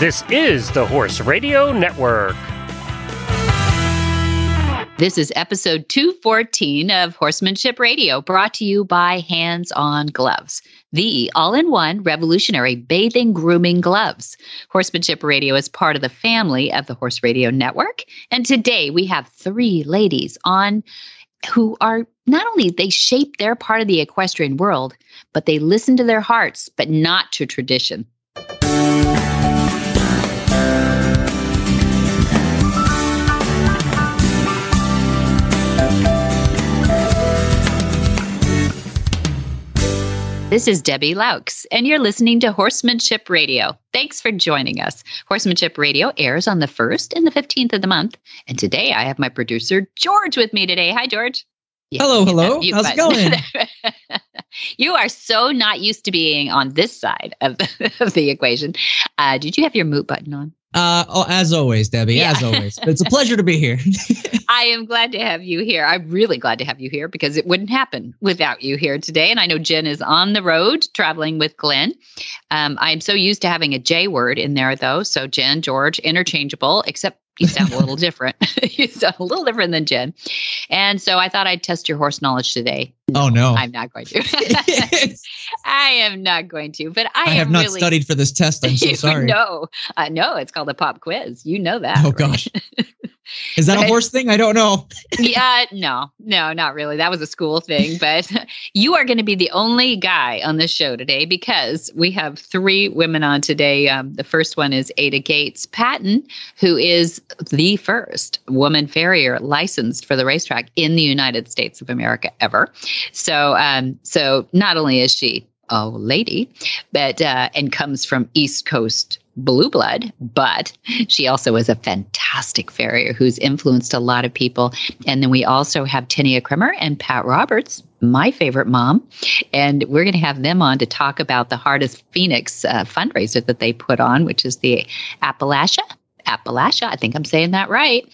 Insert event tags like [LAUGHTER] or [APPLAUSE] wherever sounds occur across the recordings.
This is the Horse Radio Network. This is episode 214 of Horsemanship Radio, brought to you by Hands On Gloves, the all in one revolutionary bathing grooming gloves. Horsemanship Radio is part of the family of the Horse Radio Network. And today we have three ladies on who are not only they shape their part of the equestrian world, but they listen to their hearts, but not to tradition. This is Debbie Loucks, and you're listening to Horsemanship Radio. Thanks for joining us. Horsemanship Radio airs on the 1st and the 15th of the month. And today I have my producer, George, with me today. Hi, George. Yeah, hello, hello. How's it going? [LAUGHS] you are so not used to being on this side of the, [LAUGHS] of the equation. Uh, did you have your mute button on? Uh, oh, as always, Debbie, yeah. as always. it's a pleasure to be here. [LAUGHS] I am glad to have you here. I'm really glad to have you here because it wouldn't happen without you here today. And I know Jen is on the road traveling with Glenn. Um, I'm so used to having a J word in there, though. So Jen, George, interchangeable, except you sound a little [LAUGHS] different. [LAUGHS] you sound a little different than Jen. And so I thought I'd test your horse knowledge today. No, oh no, I'm not going to. [LAUGHS] I am not going to. But I, I have not really, studied for this test. I'm so [LAUGHS] sorry. No, uh, no, it's called a pop quiz. You know that. Oh right? gosh. [LAUGHS] Is that a horse thing? I don't know. yeah, no, no, not really. That was a school thing. But you are going to be the only guy on this show today because we have three women on today. Um, the first one is Ada Gates Patton, who is the first woman farrier licensed for the racetrack in the United States of America ever. So, um, so not only is she a lady, but uh, and comes from East Coast blue blood, but she also is a fantastic farrier who's influenced a lot of people. And then we also have Tinia Creamer and Pat Roberts, my favorite mom. And we're going to have them on to talk about the Heart of Phoenix uh, fundraiser that they put on, which is the Appalachia Appalachia, I think I'm saying that right,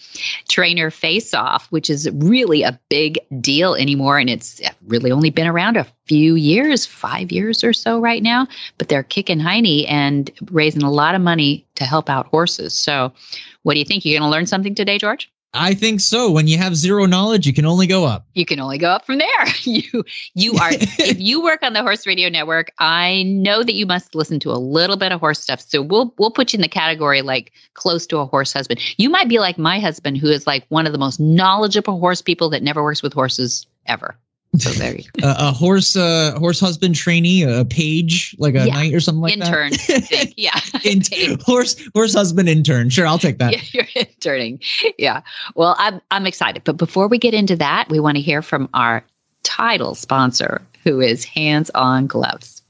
trainer face off, which is really a big deal anymore. And it's really only been around a few years, five years or so right now, but they're kicking hiney and raising a lot of money to help out horses. So, what do you think? You're going to learn something today, George? I think so. When you have zero knowledge, you can only go up. You can only go up from there. [LAUGHS] You you are if [LAUGHS] you work on the Horse Radio Network, I know that you must listen to a little bit of horse stuff. So we'll we'll put you in the category like close to a horse husband. You might be like my husband, who is like one of the most knowledgeable horse people that never works with horses ever. So there you go. a horse, uh, horse husband trainee, a page, like a yeah. knight or something like intern, that. Intern, [LAUGHS] yeah. In- horse, horse husband intern. Sure, I'll take that. Yeah, [LAUGHS] you're interning. Yeah. Well, I'm I'm excited, but before we get into that, we want to hear from our title sponsor, who is Hands On Gloves.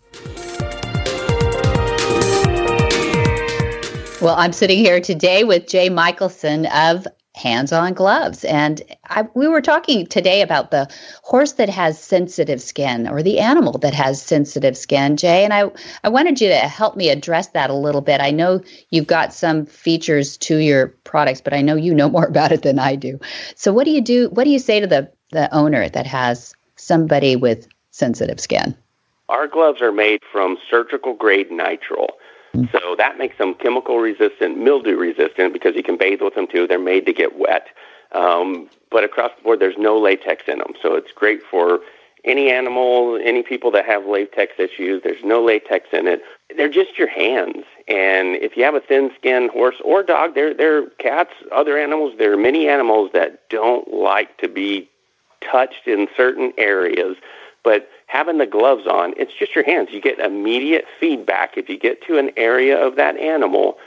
Well, I'm sitting here today with Jay Michelson of hands on gloves. And I, we were talking today about the horse that has sensitive skin or the animal that has sensitive skin, Jay. And I, I wanted you to help me address that a little bit. I know you've got some features to your products, but I know you know [LAUGHS] more about it than I do. So what do you do? What do you say to the, the owner that has somebody with sensitive skin? Our gloves are made from surgical grade nitrile. So that makes them chemical resistant, mildew resistant, because you can bathe with them too. They're made to get wet. Um, but across the board, there's no latex in them. So it's great for any animal, any people that have latex issues. There's no latex in it. They're just your hands. And if you have a thin skinned horse or dog, they're, they're cats, other animals, there are many animals that don't like to be touched in certain areas. But having the gloves on, it's just your hands. You get immediate feedback if you get to an area of that animal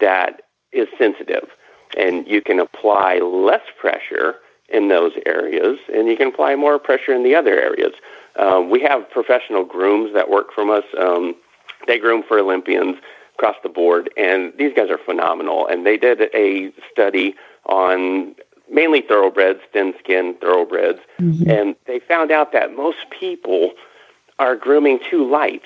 that is sensitive. And you can apply less pressure in those areas, and you can apply more pressure in the other areas. Uh, we have professional grooms that work from us. Um, they groom for Olympians across the board, and these guys are phenomenal. And they did a study on mainly thoroughbreds, thin skinned thoroughbreds. Mm-hmm. And they found out that most people are grooming too light.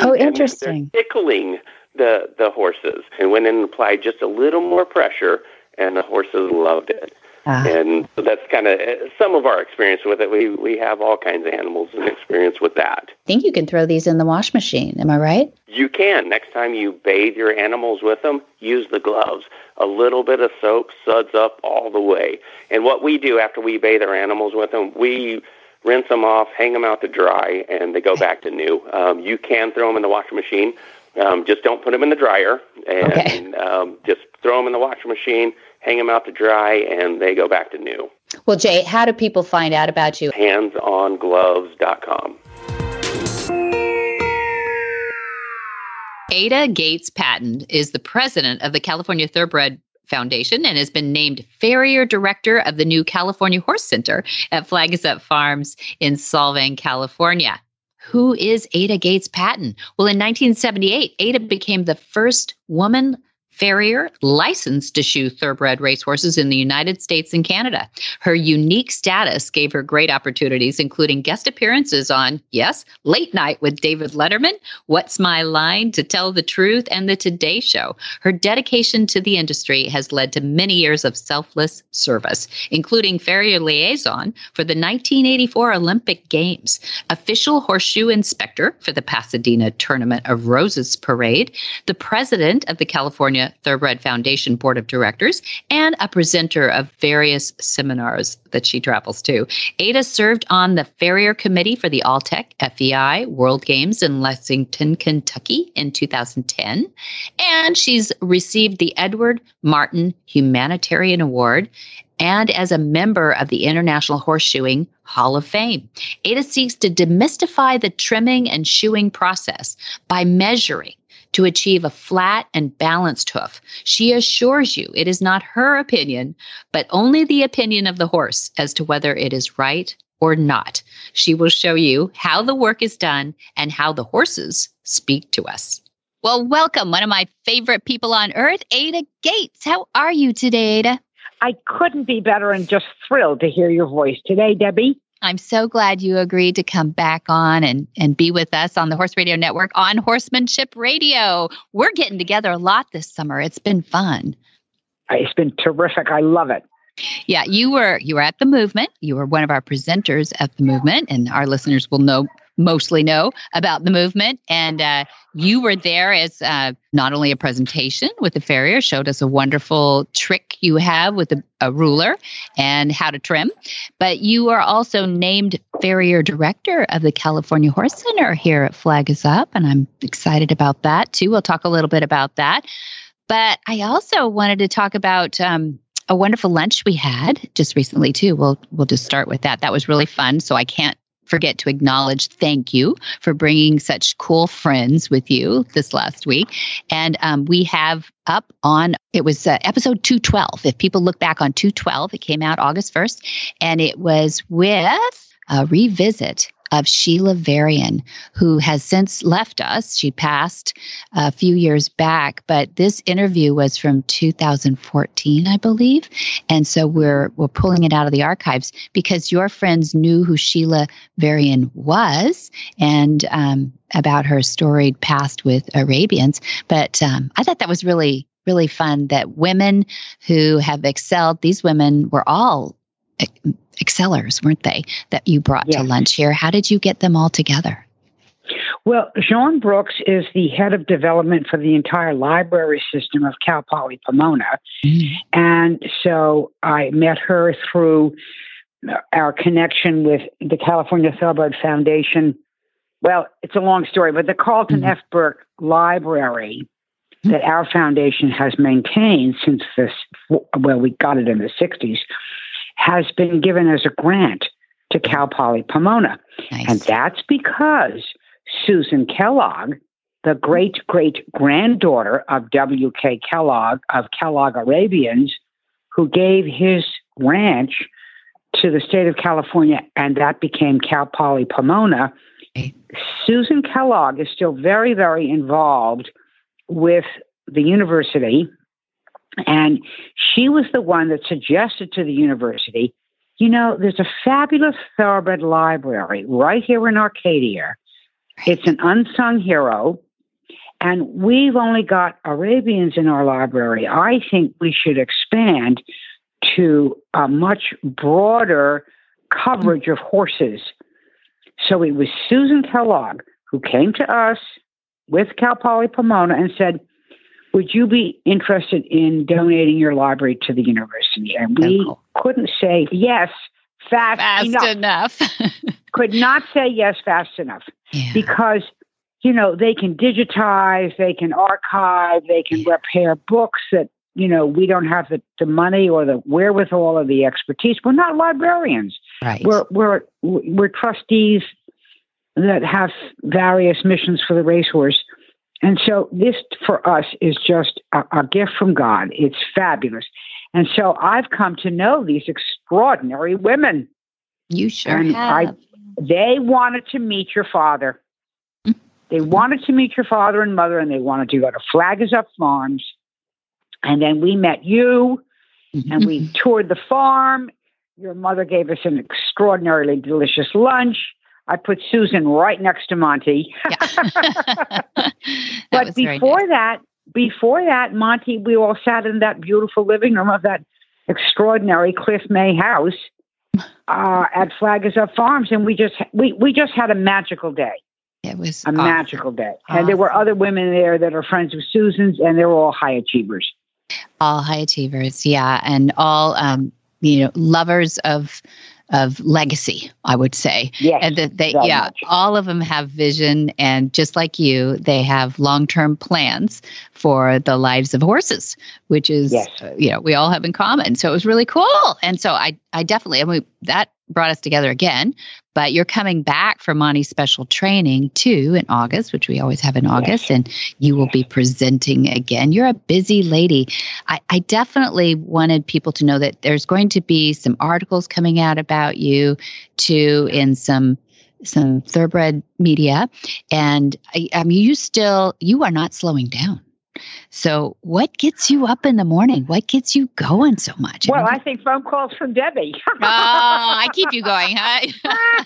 Oh, [LAUGHS] interesting. they're tickling the, the horses and went in and applied just a little more pressure, and the horses loved it. Ah. And so that's kind of some of our experience with it. We we have all kinds of animals and experience with that. I think you can throw these in the wash machine. Am I right? You can. Next time you bathe your animals with them, use the gloves. A little bit of soap suds up all the way. And what we do after we bathe our animals with them, we rinse them off, hang them out to dry, and they go back to new. Um, you can throw them in the washing machine. Um, just don't put them in the dryer, and okay. um, just throw them in the washing machine hang them out to dry, and they go back to new. Well, Jay, how do people find out about you? Handsongloves.com. Ada Gates Patton is the president of the California Thoroughbred Foundation and has been named Farrier Director of the new California Horse Center at Flag Is Up Farms in Solvang, California. Who is Ada Gates Patton? Well, in 1978, Ada became the first woman farrier licensed to shoe thoroughbred racehorses in the United States and Canada. Her unique status gave her great opportunities, including guest appearances on, yes, Late Night with David Letterman, What's My Line, To Tell the Truth, and The Today Show. Her dedication to the industry has led to many years of selfless service, including farrier liaison for the 1984 Olympic Games, official horseshoe inspector for the Pasadena Tournament of Roses Parade, the president of the California California Thoroughbred Foundation Board of Directors and a presenter of various seminars that she travels to. Ada served on the Farrier Committee for the Alltech FEI World Games in Lexington, Kentucky in 2010. And she's received the Edward Martin Humanitarian Award and as a member of the International Horseshoeing Hall of Fame. Ada seeks to demystify the trimming and shoeing process by measuring to achieve a flat and balanced hoof. She assures you it is not her opinion, but only the opinion of the horse as to whether it is right or not. She will show you how the work is done and how the horses speak to us. Well, welcome, one of my favorite people on earth, Ada Gates. How are you today, Ada? I couldn't be better and just thrilled to hear your voice today, Debbie. I'm so glad you agreed to come back on and, and be with us on the Horse Radio Network on Horsemanship Radio. We're getting together a lot this summer. It's been fun. Uh, it's been terrific. I love it. Yeah, you were you were at the movement. You were one of our presenters at the movement, and our listeners will know mostly know about the movement. And uh, you were there as uh, not only a presentation with the farrier, showed us a wonderful trick you have with a, a ruler and how to trim, but you are also named farrier director of the California Horse Center here at Flag is Up. And I'm excited about that too. We'll talk a little bit about that. But I also wanted to talk about um, a wonderful lunch we had just recently too. We'll we'll just start with that. That was really fun. So I can't forget to acknowledge thank you for bringing such cool friends with you this last week. And um, we have up on it was uh, episode 212. If people look back on 212, it came out August 1st, and it was with a revisit of Sheila Varian, who has since left us. She passed a few years back, but this interview was from 2014, I believe. And so we're we're pulling it out of the archives because your friends knew who Sheila Varian was and um, about her storied past with Arabians. But um, I thought that was really really fun that women who have excelled these women were all excellers, weren't they, that you brought yes. to lunch here? How did you get them all together? Well, Jean Brooks is the head of development for the entire library system of Cal Poly Pomona. Mm. And so I met her through our connection with the California Thoroughbred Foundation. Well, it's a long story, but the Carleton mm. F. Burke Library mm. that our foundation has maintained since this, well, we got it in the 60s, has been given as a grant to mm. Cal Poly Pomona. Nice. And that's because Susan Kellogg, the great great granddaughter of W.K. Kellogg of Kellogg Arabians, who gave his ranch to the state of California, and that became Cal Poly Pomona. Susan Kellogg is still very, very involved with the university and she was the one that suggested to the university, you know, there's a fabulous thoroughbred library right here in Arcadia. It's an unsung hero. And we've only got Arabians in our library. I think we should expand to a much broader coverage of horses. So it was Susan Kellogg who came to us with Cal Poly Pomona and said, Would you be interested in donating your library to the university? And we oh, cool. couldn't say yes fast, fast enough. enough. [LAUGHS] Could not say yes fast enough yeah. because you know they can digitize, they can archive, they can yeah. repair books that you know we don't have the, the money or the wherewithal or the expertise. We're not librarians. Right. We're we're we're trustees that have various missions for the racehorse. And so this for us is just a, a, gift from God. It's fabulous. And so I've come to know these extraordinary women. You sure and have. I, they wanted to meet your father. [LAUGHS] They wanted to meet your father and mother, and they wanted to go to Flag Is Up Farms. And then we met you, and we [LAUGHS] toured the farm. Your mother gave us an extraordinarily delicious lunch. I put Susan right next to Monty. [LAUGHS] [LAUGHS] but before that, before that, Monty, we all sat in that beautiful living room of that extraordinary Cliff May house [LAUGHS] uh, at Flag Is Up Farms, and we just we we just had a magical day. It was a awesome. magical day, awesome. and there were other women there that are friends with Susan's, and they were all high achievers. All high achievers, yeah, and all um, you know lovers of of legacy, I would say. Yes, and that they, yeah, much. all of them have vision, and just like you, they have long term plans for the lives of horses, which is, yes. uh, you know, we all have in common. So it was really cool, and so I, I definitely, I mean, that brought us together again. But you're coming back for Monty's special training too in August, which we always have in August, and you will be presenting again. You're a busy lady. I, I definitely wanted people to know that there's going to be some articles coming out about you too in some some thoroughbred media and I, I mean you still you are not slowing down so, what gets you up in the morning? What gets you going so much? Well, I think phone calls from Debbie. [LAUGHS] oh, I keep you going, huh? [LAUGHS]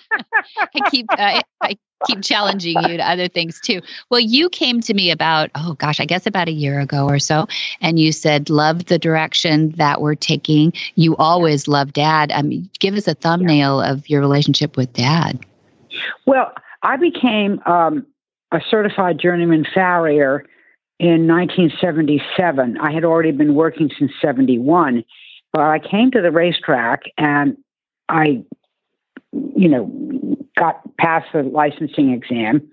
I keep uh, I keep challenging you to other things too. Well, you came to me about oh gosh, I guess about a year ago or so, and you said love the direction that we're taking. You always love Dad. I mean, give us a thumbnail yeah. of your relationship with Dad. Well, I became um, a certified journeyman farrier in 1977. I had already been working since 71, but I came to the racetrack and I, you know, got past the licensing exam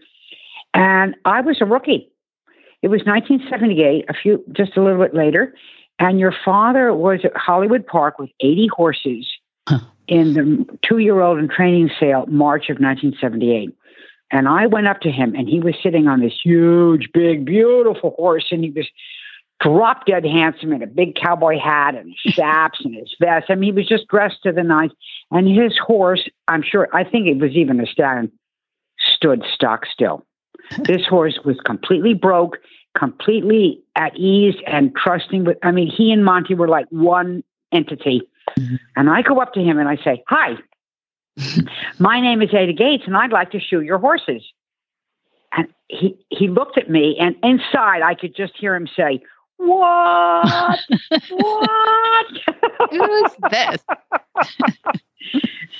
and I was a rookie. It was 1978, a few, just a little bit later. And your father was at Hollywood Park with 80 horses huh. in the two year old and training sale, March of 1978. And I went up to him, and he was sitting on this huge, big, beautiful horse, and he was drop dead handsome in a big cowboy hat and [LAUGHS] chaps and his vest. I mean, he was just dressed to the nines. And his horse, I'm sure, I think it was even a stallion, stood stock still. [LAUGHS] This horse was completely broke, completely at ease and trusting. With, I mean, he and Monty were like one entity. Mm-hmm. And I go up to him and I say, Hi, [LAUGHS] my name is Ada Gates, and I'd like to shoe your horses. And he he looked at me, and inside I could just hear him say, "What? [LAUGHS] what? Who's this?" [LAUGHS]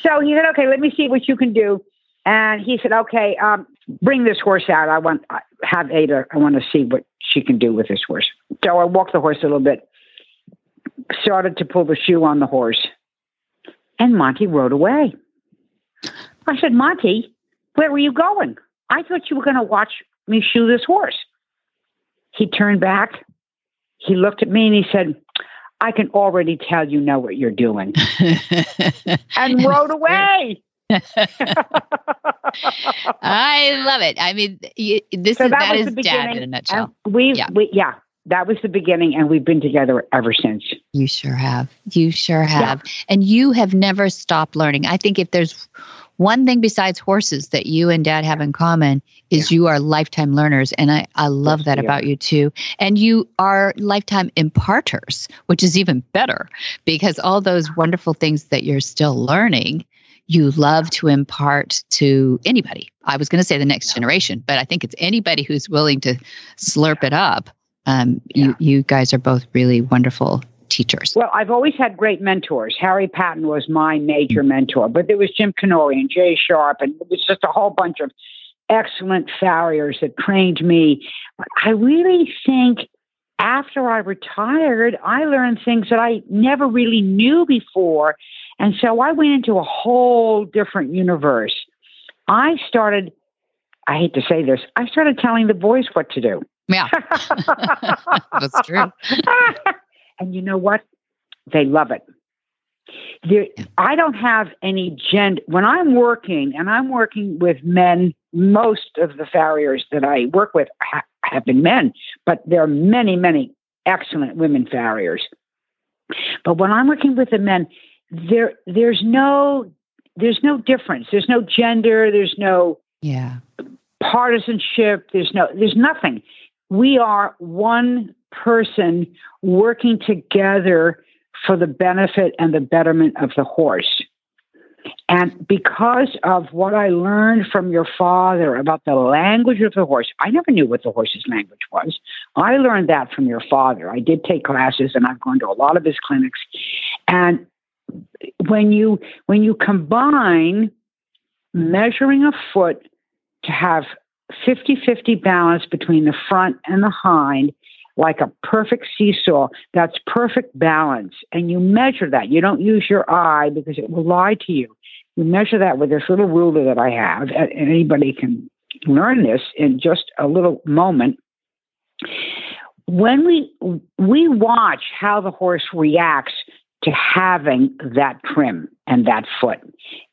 so he said, "Okay, let me see what you can do." And he said, "Okay, um, bring this horse out. I want have Ada. I want to see what she can do with this horse." So I walked the horse a little bit, started to pull the shoe on the horse, and Monty rode away. I said, Monty, where were you going? I thought you were going to watch me shoe this horse. He turned back. He looked at me and he said, I can already tell you know what you're doing. [LAUGHS] and rode away. I love it. I mean, this so is that, that is dad in a nutshell. We, yeah. we, yeah, that was the beginning, and we've been together ever since. You sure have. You sure have. Yeah. And you have never stopped learning. I think if there's one thing besides horses that you and dad have in common is yeah. you are lifetime learners. And I, I love yes, that about you too. And you are lifetime imparters, which is even better because all those wonderful things that you're still learning, you love to impart to anybody. I was going to say the next generation, but I think it's anybody who's willing to slurp it up. Um, you, you guys are both really wonderful teachers? Well, I've always had great mentors. Harry Patton was my major mm-hmm. mentor, but there was Jim Canori and Jay Sharp, and it was just a whole bunch of excellent farriers that trained me. But I really think after I retired, I learned things that I never really knew before. And so I went into a whole different universe. I started, I hate to say this, I started telling the boys what to do. Yeah. [LAUGHS] That's true. [LAUGHS] and you know what? They love it. There, I don't have any gender. When I'm working, and I'm working with men, most of the farriers that I work with ha- have been men, but there are many, many excellent women farriers. But when I'm working with the men, there there's no there's no difference. There's no gender. There's no yeah partisanship. There's no there's nothing. We are one person working together for the benefit and the betterment of the horse. And because of what I learned from your father about the language of the horse, I never knew what the horse's language was. I learned that from your father. I did take classes and I've gone to a lot of his clinics. And when you when you combine measuring a foot to have 50-50 balance between the front and the hind like a perfect seesaw. That's perfect balance. And you measure that. You don't use your eye because it will lie to you. You measure that with this little ruler that I have, and anybody can learn this in just a little moment. When we we watch how the horse reacts to having that trim and that foot,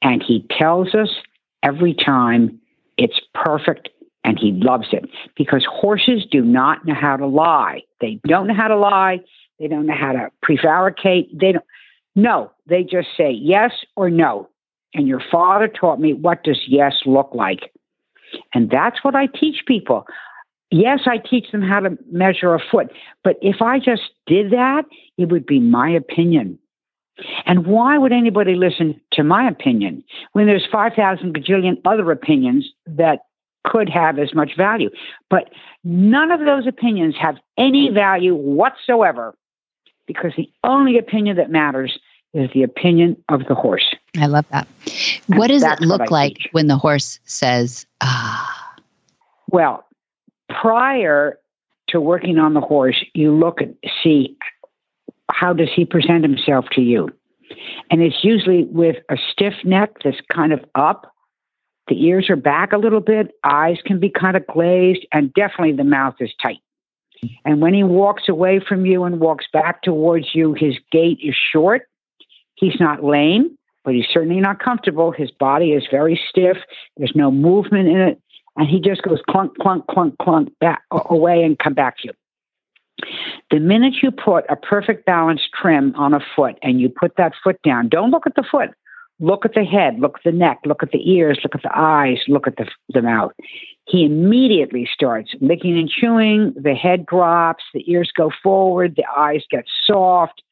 and he tells us every time it's perfect and he loves it because horses do not know how to lie. They don't know how to lie. They don't know how to prevaricate. They don't. No, they just say yes or no. And your father taught me what does yes look like, and that's what I teach people. Yes, I teach them how to measure a foot, but if I just did that, it would be my opinion. And why would anybody listen to my opinion when there's 5,000 gajillion other opinions that could have as much value. But none of those opinions have any value whatsoever because the only opinion that matters is the opinion of the horse. I love that. And what does it look like teach. when the horse says, ah? Well, prior to working on the horse, you look and see how does he present himself to you? And it's usually with a stiff neck that's kind of up the ears are back a little bit, eyes can be kind of glazed, and definitely the mouth is tight. And when he walks away from you and walks back towards you, his gait is short. He's not lame, but he's certainly not comfortable. His body is very stiff. There's no movement in it. And he just goes clunk, clunk, clunk, clunk back away and come back to you. The minute you put a perfect balanced trim on a foot and you put that foot down, don't look at the foot. Look at the head, look at the neck, look at the ears, look at the eyes, look at the, the mouth. He immediately starts licking and chewing. The head drops, the ears go forward, the eyes get soft.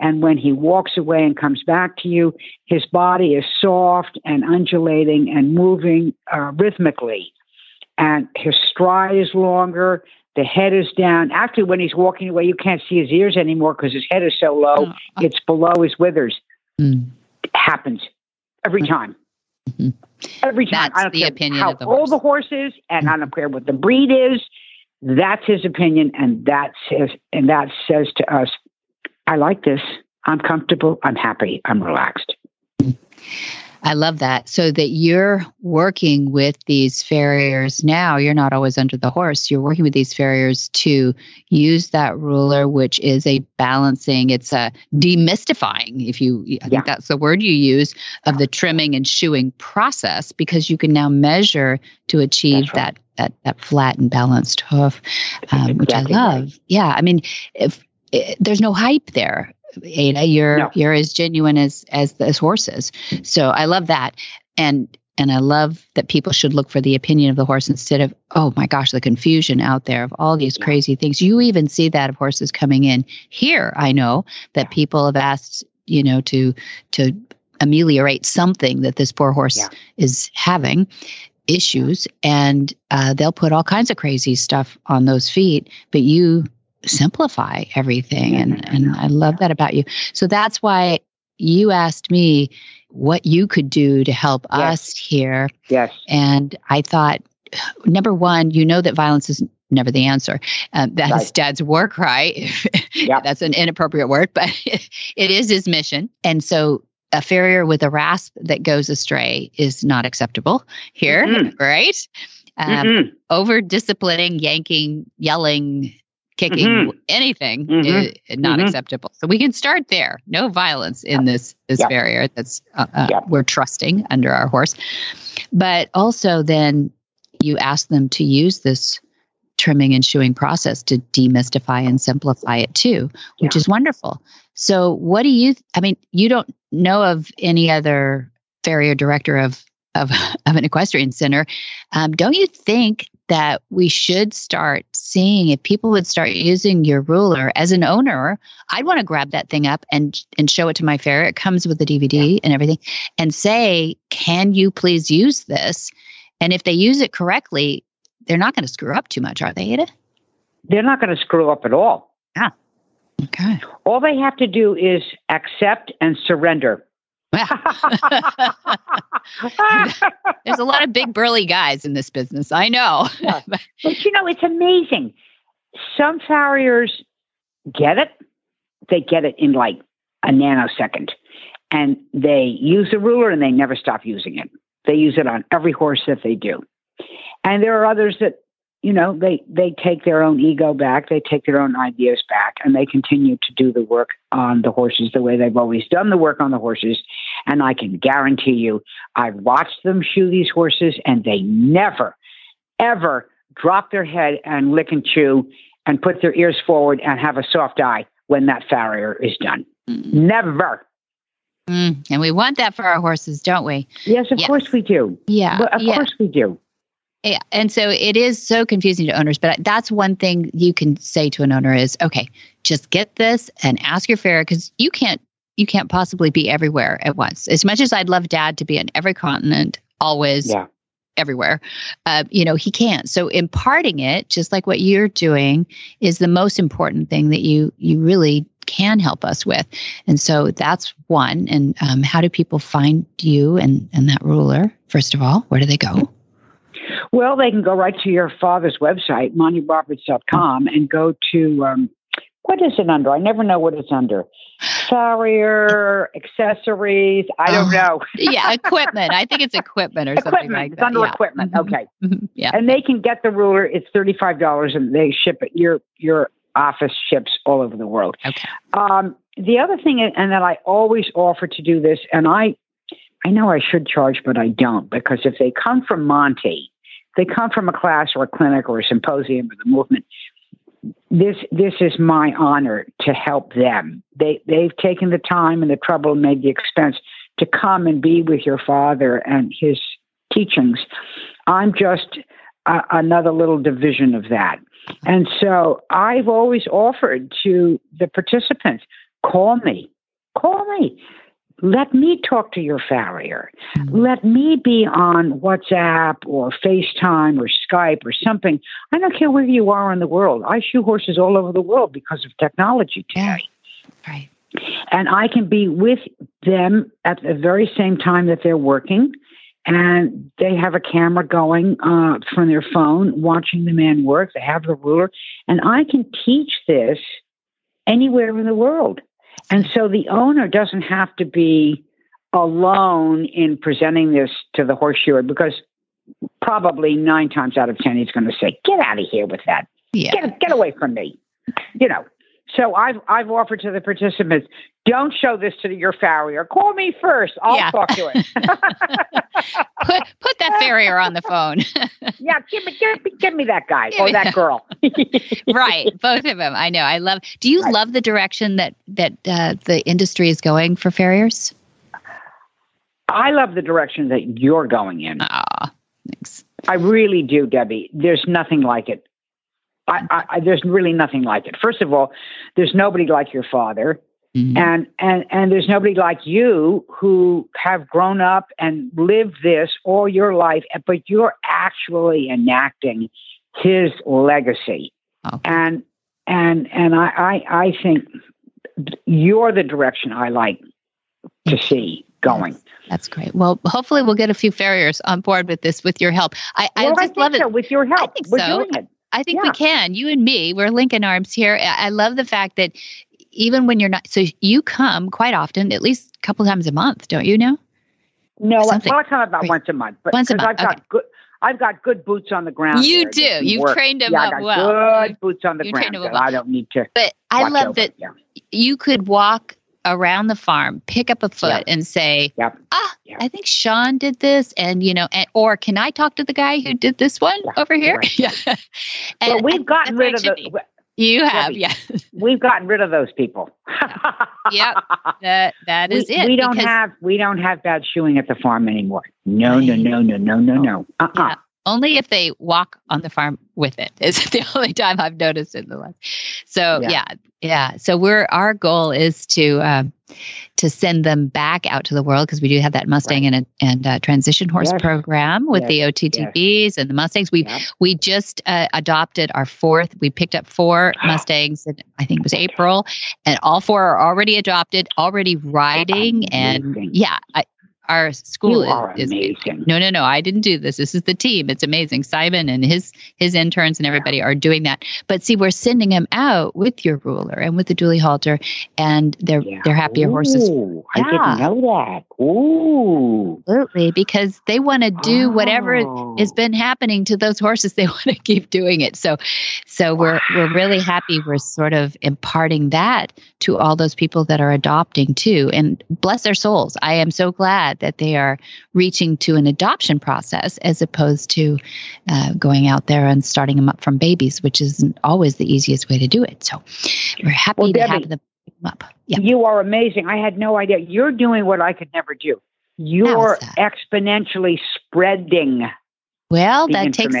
And when he walks away and comes back to you, his body is soft and undulating and moving uh, rhythmically. And his stride is longer. The head is down. Actually, when he's walking away, you can't see his ears anymore because his head is so low. Oh. It's below his withers. Mm happens every mm-hmm. time. Mm-hmm. Every time. That's I don't the care opinion how of the old horse. the horse is, and I mm-hmm. don't care what the breed is. That's his opinion, and that says and that says to us, I like this. I'm comfortable. I'm happy. I'm relaxed. Mm-hmm. I love that. So that you're working with these farriers now, you're not always under the horse. You're working with these farriers to use that ruler, which is a balancing, it's a demystifying, if you, I think yeah. that's the word you use, of the trimming and shoeing process, because you can now measure to achieve right. that, that, that flat and balanced hoof, um, exactly which I love. Right. Yeah. I mean, if, it, there's no hype there Ada. You're no. you're as genuine as as as horses. So I love that, and and I love that people should look for the opinion of the horse instead of oh my gosh the confusion out there of all these crazy things. You even see that of horses coming in here. I know that people have asked you know to to ameliorate something that this poor horse yeah. is having issues and uh, they'll put all kinds of crazy stuff on those feet but you simplify everything. And, and I love that about you. So that's why you asked me what you could do to help Yes. us here. Yes. And I thought, [SIGHS] number one, you know that violence is never the answer. Um, that is Right. Dad's war cry. Yep. That's an inappropriate word, but [LAUGHS] it is his mission. And so a farrier with a rasp that goes astray is not acceptable here, Mm-mm. right? Um, over disciplining, yanking, yelling, kicking, Mhm. anything Mhm. is not Mhm. acceptable. So we can start there. No violence in this this Yeah. farrier that's uh, uh, Yeah. we're trusting under our horse. But also then you ask them to use this trimming and shoeing process to demystify and simplify it too, which Yeah. is wonderful. So what do you I mean, you don't know of any other farrier director of of, [LAUGHS] of an equestrian center. Um, don't you think that we should start seeing if people would start using your ruler as an owner? I'd want to grab that thing up and and show it to my farrier. It comes with a DVD and everything, and say, "Can you please use this?" And if they use it correctly, they're not going to screw up too much, are they, Ada? They're not going to screw up at all. Yeah. Okay. All they have to do is accept and surrender. [LAUGHS] There's a lot of big burly guys in this business. I know. Yeah. [LAUGHS] But you know, it's amazing. Some farriers get it. They get it in like a nanosecond. And they use the ruler and they never stop using it. They use it on every horse that they do. And there are others that, you know, they, they take their own ego back, they take their own ideas back, and they continue to do the work on the horses the way they've always done the work on the horses. And I can guarantee you, I've watched them shoe these horses and they never, ever drop their head and lick and chew and put their ears forward and have a soft eye when that farrier is done. Mm. Never. Mm, and we want that for our horses, don't we? Yes, of Yes. course we do. Yeah. Of yeah. course we do. And so it is so confusing to owners, but that's one thing you can say to an owner is, okay, just get this and ask your farrier because you can't you can't possibly be everywhere at once. As much as I'd love Dad to be on every continent, always Yeah. everywhere, uh, you know, he can't. So imparting it, just like what you're doing, is the most important thing that you you really can help us with. And so that's one. And um, how do people find you and and that ruler? First of all, where do they go? Well, they can go right to your father's website, montyroberts.com, and go to um, what is it under? I never know what it's under. Farrier, accessories. I don't Oh, know. yeah, [LAUGHS] equipment. I think it's equipment or something equipment. like it's under yeah. equipment. Mhm. Okay. Mhm. Yeah. And they can get the ruler. It's thirty-five dollars, and they ship it. Your your office ships all over the world. Okay. Um, the other thing, and that I always offer to do this, and I, I know I should charge, but I don't because if they come from Monty, they come from a class or a clinic or a symposium or the movement. This this is my honor to help them. They they've taken the time and the trouble and made the expense to come and be with your father and his teachings. I'm just another little division of that. And so I've always offered to the participants call me, call me. Let me talk to your farrier. Let me be on WhatsApp or FaceTime or Skype or something. I don't care where you are in the world. I shoe horses all over the world because of technology Yeah. today. Right. And I can be with them at the very same time that they're working. And they have a camera going uh, from their phone, watching the man work. They have the ruler. And I can teach this anywhere in the world. And so the owner doesn't have to be alone in presenting this to the horseshoer because probably nine times out of ten he's going to say, "Get out of here with that. Yeah. Get get away from me." You know. So I've I've offered to the participants, don't show this to your farrier. Call me first. I'll Yeah. talk to it. [LAUGHS] [LAUGHS] Put put that farrier on the phone. [LAUGHS] yeah, give me give me give me that guy Give or that girl. right. Both of them. I know. I love. Do you Right. love the direction that that uh, the industry is going for farriers? I love the direction that you're going in. Ah, thanks. I really do, Debbie. There's nothing like it. I, I, I, there's really nothing like it. First of all, there's nobody like your father, Mhm. and and and there's nobody like you who have grown up and lived this all your life, but you're actually enacting his legacy. Okay. And and and I, I I think you're the direction I like to see going. That's great. Well, hopefully we'll get a few farriers on board with this with your help. I, well, I just I love so. it. With your help, I think we're so. I think we can. You and me, we're linking arms here. I love the fact that even when you're not, so you come quite often, at least a couple times a month, don't you know? No, Something. well, I come about once a month, but Once a month, I've got good. I've got good boots on the ground. You do. You've work. them yeah, up I got well. Good boots on the ground. trained. I don't need to. But I love over. that Yeah. you could walk around the farm, pick up a foot, and say, Yep. "Ah, Yep. I think Sean did this," and you know, and, or can I talk to the guy who did this one Yeah, over here? right. [LAUGHS] Yeah. Well, we've gotten rid of that's what it should the. be. You have, yeah. [LAUGHS] We've gotten rid of those people. Yep. [LAUGHS] That that we, it. we don't have we don't have bad shoeing at the farm anymore. No, no, Right. no, no, no, no, no. Uh uh Yeah. Only if they walk on the farm with it is the only time I've noticed it in the last. So Yeah. yeah, yeah. So we're our goal is to um, to send them back out to the world because we do have that Mustang and a, and uh transition horse Yes. program with the OTTBs and the Mustangs. We Yep. we just uh, adopted our fourth. We picked up four [GASPS] Mustangs. In, I think it was April, and all four are already adopted, already riding, and yeah, I, our school You is, amazing. no, no, no. I didn't do this. This is the team. It's amazing. Simon and his his interns and everybody are doing that. But see, we're sending them out with your ruler and with the dually halter, and they're Yeah. they're happier horses. Ooh, I Yeah. didn't know that. Ooh. Absolutely, because they want to do whatever Oh. has been happening to those horses. [LAUGHS] They want to keep doing it. So, so we're we're really happy. We're sort of imparting that to all those people that are adopting too. And bless their souls. I am so glad that they are reaching to an adoption process as opposed to uh, going out there and starting them up from babies, which isn't always the easiest way to do it. So, we're happy Well, to Debbie, have them up. Yeah. You are amazing. I had no idea. You're doing what I could never do. You're exponentially spreading Well, that takes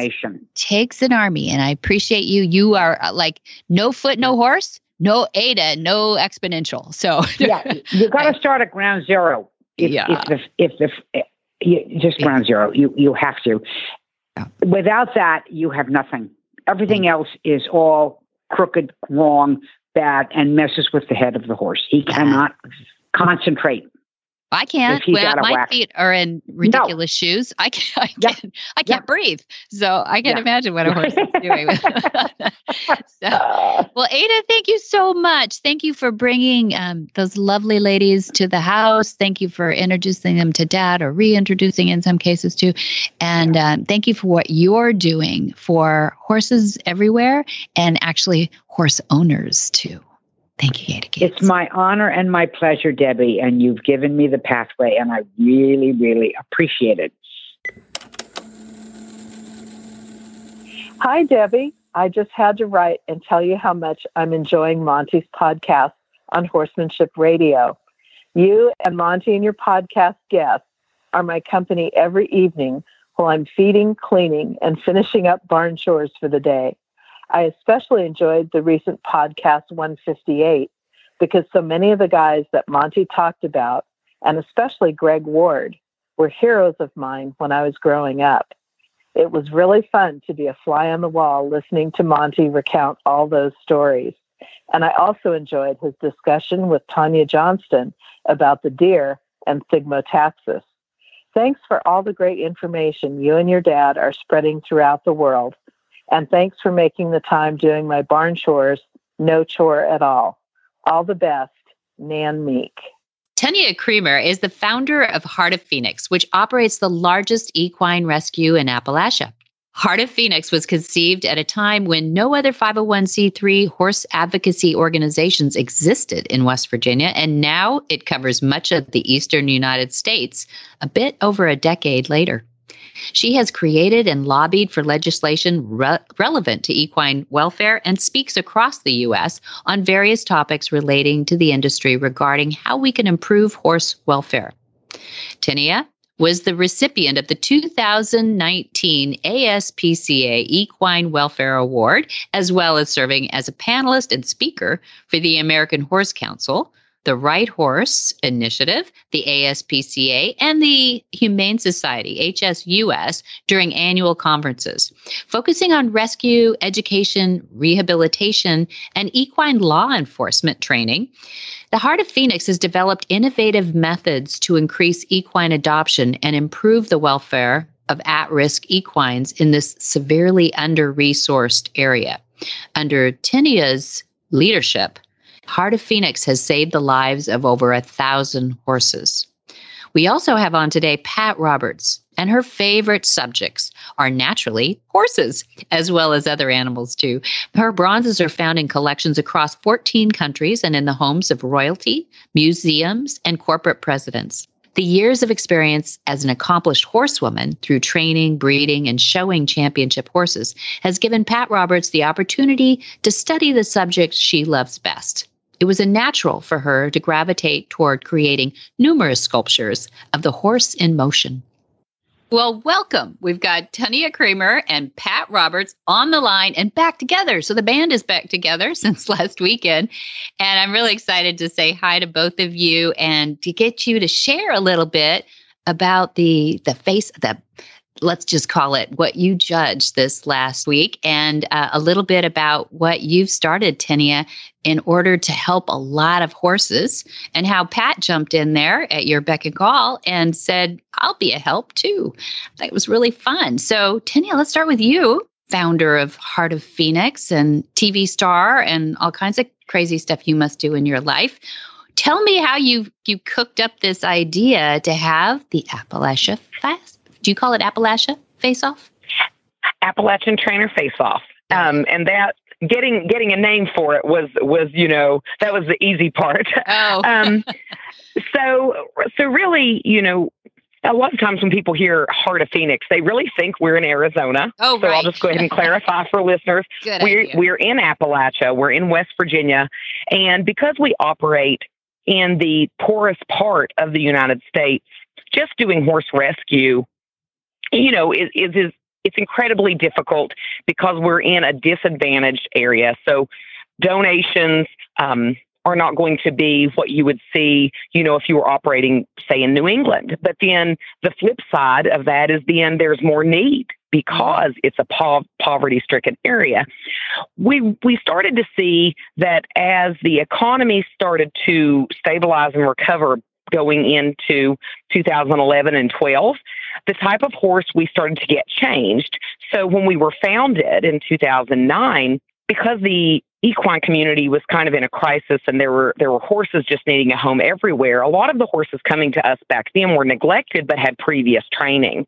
takes an army and i appreciate you you are uh, like no foot no horse no ada no exponential so [LAUGHS] yeah, you got to start at ground zero. If, Yeah. if the if the eh, you, just ground zero, you you have to. Yeah. Without that, you have nothing. Everything else is all crooked, wrong, bad, and messes with the head of the horse. He cannot concentrate. I can't well my whack. feet are in ridiculous shoes i can't [LAUGHS] i can't i can't breathe so i can Yeah. imagine what a horse is doing [LAUGHS] so [LAUGHS] Well, Ada, thank you so much. Thank you for bringing um, those lovely ladies to the house. Thank you for introducing them to dad or reintroducing in some cases too. And um, thank you for what you're doing for horses everywhere and actually horse owners too. Thank you, Ada Gates. It's my honor and my pleasure, Debbie, and you've given me the pathway, and I really, really appreciate it. Hi, Debbie. I just had to write and tell you how much I'm enjoying Monty's podcast on Horsemanship Radio. You and Monty and your podcast guests are my company every evening while I'm feeding, cleaning, and finishing up barn chores for the day. I especially enjoyed the recent podcast 158 because so many of the guys that Monty talked about, and especially Greg Ward, were heroes of mine when I was growing up. It was really fun to be a fly on the wall listening to Monty recount all those stories. And I also enjoyed his discussion with Tanya Johnston about the deer and Thigmotaxis. Thanks for all the great information you and your dad are spreading throughout the world. And thanks for making the time doing my barn chores no chore at all. All the best, Nan Meek. Tinia Creamer is the founder of Heart of Phoenix, which operates the largest equine rescue in Appalachia. Heart of Phoenix was conceived at a time when no other 501c3 horse advocacy organizations existed in West Virginia, and now it covers much of the eastern United States a bit over a decade later. She has created and lobbied for legislation re- relevant to equine welfare and speaks across the U.S. on various topics relating to the industry regarding how we can improve horse welfare. Tinia was the recipient of the 2019 ASPCA Equine Welfare Award, as well as serving as a panelist and speaker for the American Horse Council, the Right Horse Initiative, the ASPCA, and the Humane Society, HSUS, during annual conferences, focusing on rescue, education, rehabilitation, and equine law enforcement training. The Heart of Phoenix has developed innovative methods to increase equine adoption and improve the welfare of at risk equines in this severely under resourced area. Under Tinia's leadership, Heart of Phoenix has saved the lives of over a thousand horses. We also have on today Pat Roberts, and her favorite subjects are naturally horses, as well as other animals too. Her bronzes are found in collections across 14 countries and in the homes of royalty, museums, and corporate presidents. The years of experience as an accomplished horsewoman through training, breeding, and showing championship horses has given Pat Roberts the opportunity to study the subject she loves best. It was a natural for her to gravitate toward creating numerous sculptures of the horse in motion. Well, welcome. We've got Tinia Creamer and Pat Roberts on the line and back together. So the band is back together [LAUGHS] since last weekend. And I'm really excited to say hi to both of you and to get you to share a little bit about the the face of the let's just call it what you judged this last week and uh, a little bit about what you've started Tinia in order to help a lot of horses and how pat jumped in there at your beck and call and said i'll be a help too. That was really fun. So Tinia let's start with you founder of heart of phoenix and tv star and all kinds of crazy stuff you must do in your life. Tell me how you you cooked up this idea to have the appalachia fast do you call it Appalachia Face Off? Appalachian Trainer Face Off. Um, and that getting getting a name for it was was you know that was the easy part. Oh. [LAUGHS] um, so so really you know a lot of times when people hear Heart of Phoenix, they really think we're in Arizona. Oh, so right. I'll just go ahead and [LAUGHS] clarify for listeners. Good we're idea. we're in Appalachia. We're in West Virginia, and because we operate in the poorest part of the United States, just doing horse rescue you know, is, is, is it's incredibly difficult because we're in a disadvantaged area. So donations um, are not going to be what you would see, you know, if you were operating, say, in New England. But then the flip side of that is then there's more need because it's a po- poverty-stricken area. We we started to see that as the economy started to stabilize and recover going into 2011 and 12, the type of horse we started to get changed. So when we were founded in 2009, because the equine community was kind of in a crisis and there were there were horses just needing a home everywhere a lot of the horses coming to us back then were neglected but had previous training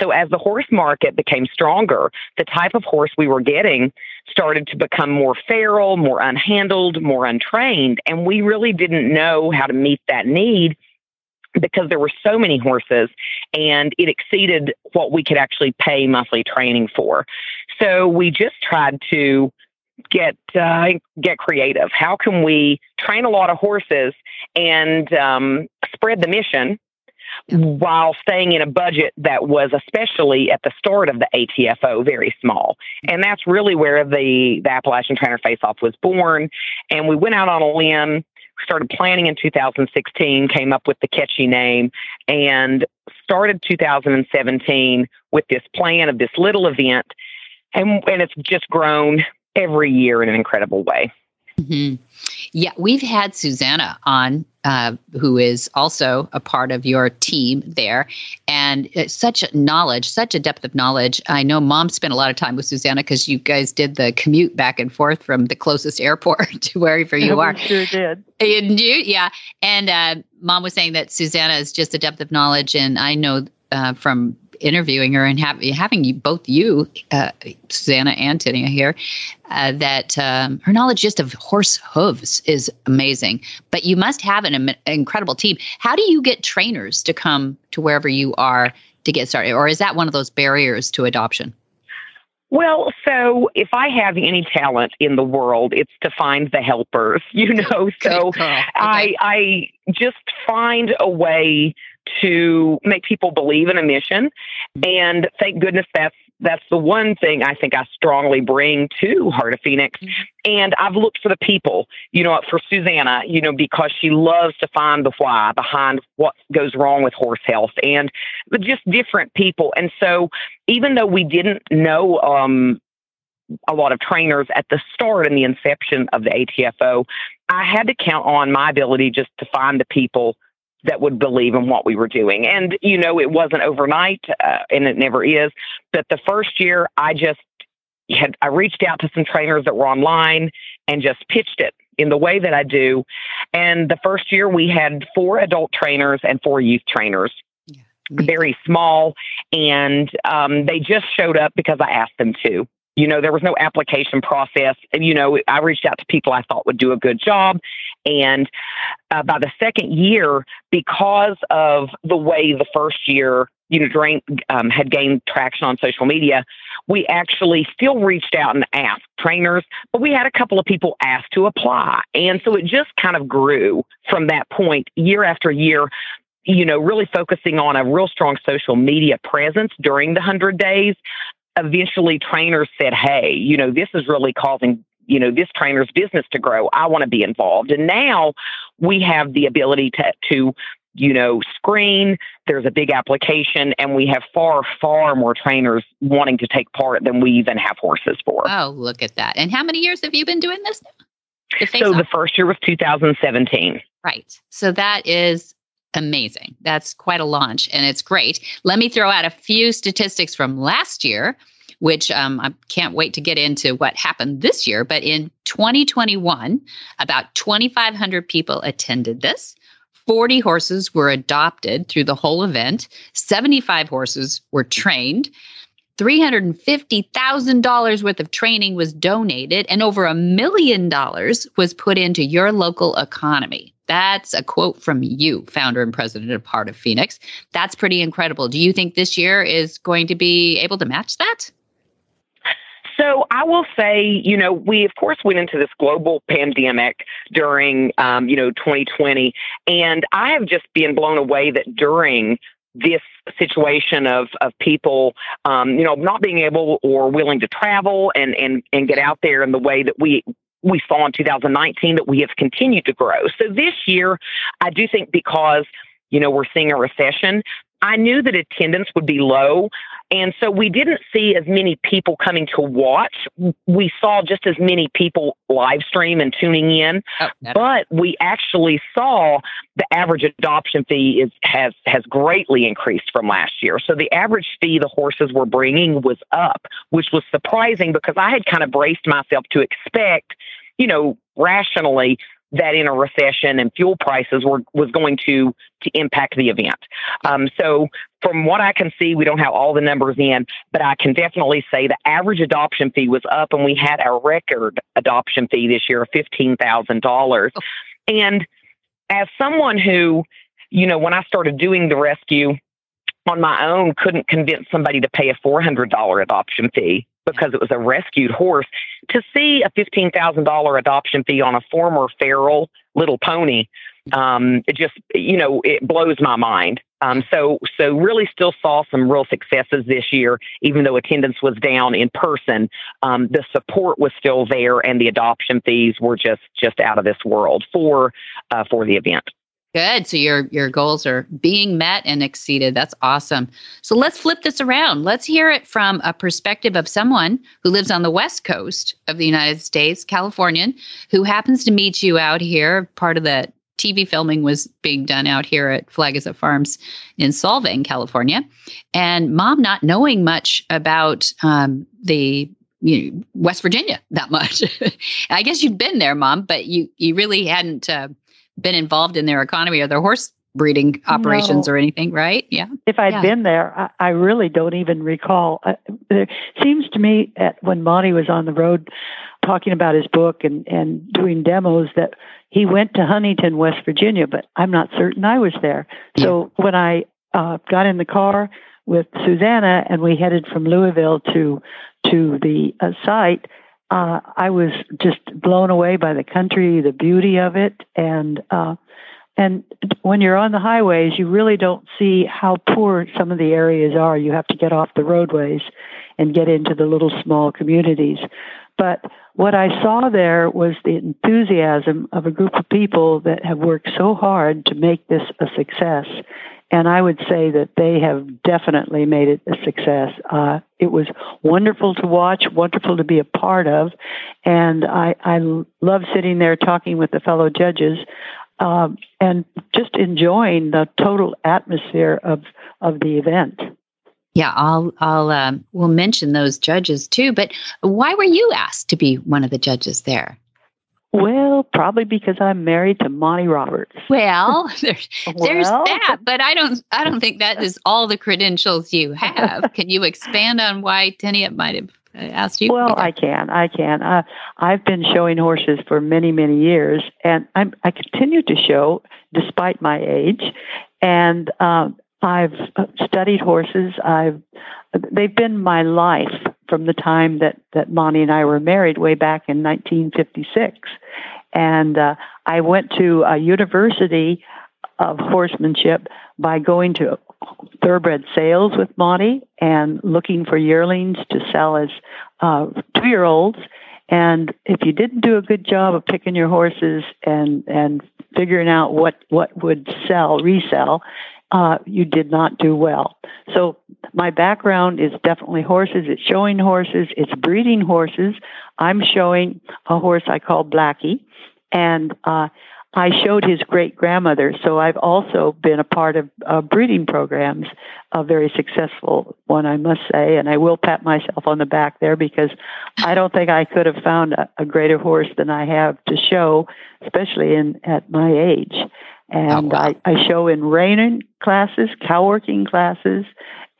so as the horse market became stronger the type of horse we were getting started to become more feral more unhandled more untrained and we really didn't know how to meet that need because there were so many horses and it exceeded what we could actually pay monthly training for. So we just tried to get uh, get creative. How can we train a lot of horses and um, spread the mission while staying in a budget that was especially at the start of the ATFO very small. And that's really where the, the Appalachian Trainer Face Off was born. And we went out on a limb, started planning in 2016, came up with the catchy name, and started 2017 with this plan of this little event. And, and it's just grown every year in an incredible way. Mm-hmm. Yeah, we've had Susanna on, uh, who is also a part of your team there, and it's such knowledge, such a depth of knowledge. I know Mom spent a lot of time with Susanna because you guys did the commute back and forth from the closest airport [LAUGHS] to wherever you [LAUGHS] are. Sure did. And you, yeah. And uh, Mom was saying that Susanna is just a depth of knowledge, and I know uh, from interviewing her and have, having you both you, uh, Susanna and Tinia here, uh, that um, her knowledge just of horse hooves is amazing. But you must have an im- incredible team. How do you get trainers to come to wherever you are to get started, or is that one of those barriers to adoption? Well, so if I have any talent in the world, it's to find the helpers, [LAUGHS] you know. So Okay. I I just find a way to make people believe in a mission. And thank goodness that's that's the one thing I think I strongly bring to Heart of Phoenix. And I've looked for the people, you know, for Susanna, you know, because she loves to find the why behind what goes wrong with horse health and just different people. And so even though we didn't know um, a lot of trainers at the start and the inception of the ATFO, I had to count on my ability just to find the people that would believe in what we were doing. And, you know, it wasn't overnight uh, and it never is. But the first year, I just had, I reached out to some trainers that were online and just pitched it in the way that I do. And the first year, we had four adult trainers and four youth trainers. Very small, and um, they just showed up because I asked them to. You know, there was no application process. You know, I reached out to people I thought would do a good job. And uh, by the second year, because of the way the first year, you know, drain, um, had gained traction on social media, we actually still reached out and asked trainers, but we had a couple of people ask to apply. And so it just kind of grew from that point year after year you know, really focusing on a real strong social media presence during the 100 days, eventually trainers said, Hey, you know, this is really causing, you know, this trainer's business to grow. I want to be involved. And now we have the ability to, to, you know, screen. There's a big application, and we have far, far more trainers wanting to take part than we even have horses for. Oh, look at that. And how many years have you been doing this? So the first year was 2017. Right. So that is amazing. That's quite a launch and it's great. Let me throw out a few statistics from last year, which um, I can't wait to get into what happened this year. But in 2021, about 2,500 people attended this. 40 horses were adopted through the whole event. 75 horses were trained. $350,000 worth of training was donated, and over a million dollars was put into your local economy. That's a quote from you, founder and president of Heart of Phoenix. That's pretty incredible. Do you think this year is going to be able to match that? So I will say, you know, we of course went into this global pandemic during, um, you know, 2020, and I have just been blown away that during this situation of of people, um, you know, not being able or willing to travel and and and get out there in the way that we we saw in 2019 that we have continued to grow. So this year, I do think because you know we're seeing a recession, I knew that attendance would be low. And so we didn't see as many people coming to watch. We saw just as many people live stream and tuning in. Oh, but we actually saw the average adoption fee is has has greatly increased from last year. So the average fee the horses were bringing was up, which was surprising because I had kind of braced myself to expect, you know, rationally that in a recession and fuel prices were was going to to impact the event. Um, so from what I can see, we don't have all the numbers in, but I can definitely say the average adoption fee was up, and we had a record adoption fee this year of fifteen thousand dollars. And as someone who, you know, when I started doing the rescue on my own, couldn't convince somebody to pay a four hundred dollar adoption fee because it was a rescued horse. To see a $15,000 adoption fee on a former feral little pony, um, it just, you know, it blows my mind. Um, so, so really still saw some real successes this year, even though attendance was down in person. Um, the support was still there, and the adoption fees were just just out of this world for uh, for the event. Good. So your your goals are being met and exceeded. That's awesome. So let's flip this around. Let's hear it from a perspective of someone who lives on the west coast of the United States, Californian, who happens to meet you out here. Part of the TV filming was being done out here at Flag Is Up Farms in Solvang, California, and mom not knowing much about um, the you know, West Virginia that much. [LAUGHS] I guess you'd been there, mom, but you you really hadn't. Uh, been involved in their economy or their horse breeding operations no. or anything, right? Yeah. If I'd yeah. been there, I, I, really don't even recall. Uh, it seems to me that when Monty was on the road talking about his book and, and doing demos that he went to Huntington, West Virginia, but I'm not certain I was there. Yeah. So when I uh, got in the car with Susanna and we headed from Louisville to to the uh, site, uh, I was just blown away by the country, the beauty of it, and uh, and when you're on the highways, you really don't see how poor some of the areas are. You have to get off the roadways and get into the little small communities. But what I saw there was the enthusiasm of a group of people that have worked so hard to make this a success. And I would say that they have definitely made it a success. Uh, it was wonderful to watch, wonderful to be a part of. And I, I love sitting there talking with the fellow judges um, and just enjoying the total atmosphere of, of the event. Yeah, I'll I'll um, we'll mention those judges too. But why were you asked to be one of the judges there? Well, probably because I'm married to Monty Roberts. Well, [LAUGHS] there's, well, there's that, but I don't I don't think that is all the credentials you [LAUGHS] have. Can you expand on why Tenny might have uh, asked you? Well, I can. I can. Uh, I've been showing horses for many, many years, and I'm, I continue to show despite my age. And um, I've uh, studied horses. I've they've been my life from the time that that Monty and I were married way back in 1956, and uh, I went to a university of horsemanship by going to thoroughbred sales with Monty and looking for yearlings to sell as uh, two year olds. And if you didn't do a good job of picking your horses and and figuring out what what would sell resell, uh, you did not do well. So my background is definitely horses. It's showing horses. It's breeding horses. I'm showing a horse I call Blackie, and uh, I showed his great grandmother. So I've also been a part of uh, breeding programs, a very successful one, I must say. And I will pat myself on the back there because I don't think I could have found a, a greater horse than I have to show, especially in at my age. And oh, wow. I, I show in reining classes, cow working classes,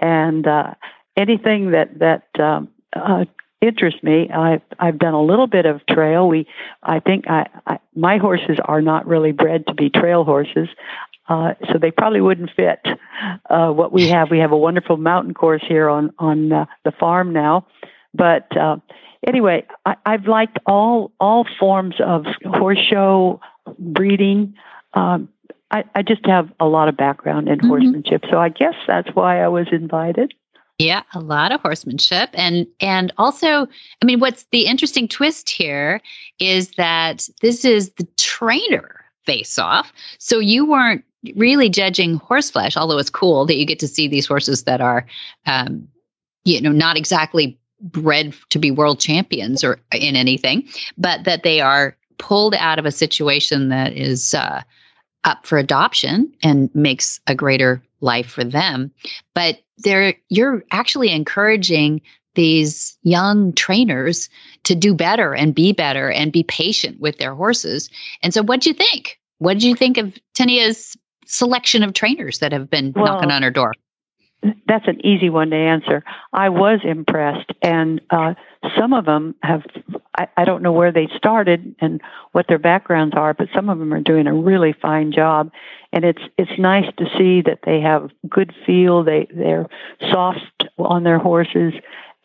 and uh, anything that that um, uh, interests me. I've I've done a little bit of trail. We, I think I, I my horses are not really bred to be trail horses. Uh, so they probably wouldn't fit uh, what we have. We have a wonderful mountain course here on on uh, the farm now, but uh, anyway, I, I've liked all all forms of horse show breeding. Um, I, I just have a lot of background in mm-hmm. horsemanship, so I guess that's why I was invited. Yeah, a lot of horsemanship, and and also, I mean, what's the interesting twist here is that this is the trainer face off. So you weren't really judging horse flesh, although it's cool that you get to see these horses that are, um, you know, not exactly bred to be world champions or in anything, but that they are pulled out of a situation that is uh, up for adoption and makes a greater life for them. But they're you're actually encouraging these young trainers to do better and be better and be patient with their horses. And so what do you think? What did you think of Tinia's selection of trainers that have been well, knocking on her door? That's an easy one to answer. I was impressed, and uh, some of them have. I, I don't know where they started and what their backgrounds are, but some of them are doing a really fine job, and it's it's nice to see that they have good feel. They they're soft on their horses,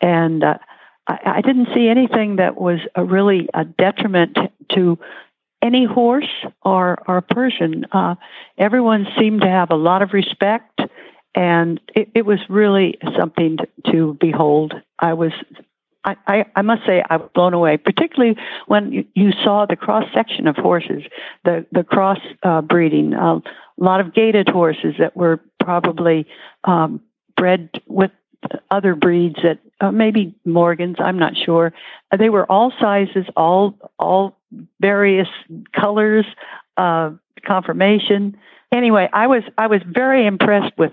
and uh, I, I didn't see anything that was a really a detriment to any horse or or person. Uh, everyone seemed to have a lot of respect and it, it was really something to, to behold. I was I, I, I, must say I was blown away, particularly when you, you saw the cross section of horses, the the cross uh, breeding, a lot of gaited horses that were probably um, bred with other breeds that uh, maybe Morgans, I'm not sure. They were all sizes, all all various colors, uh, conformation. Anyway, I was I was very impressed with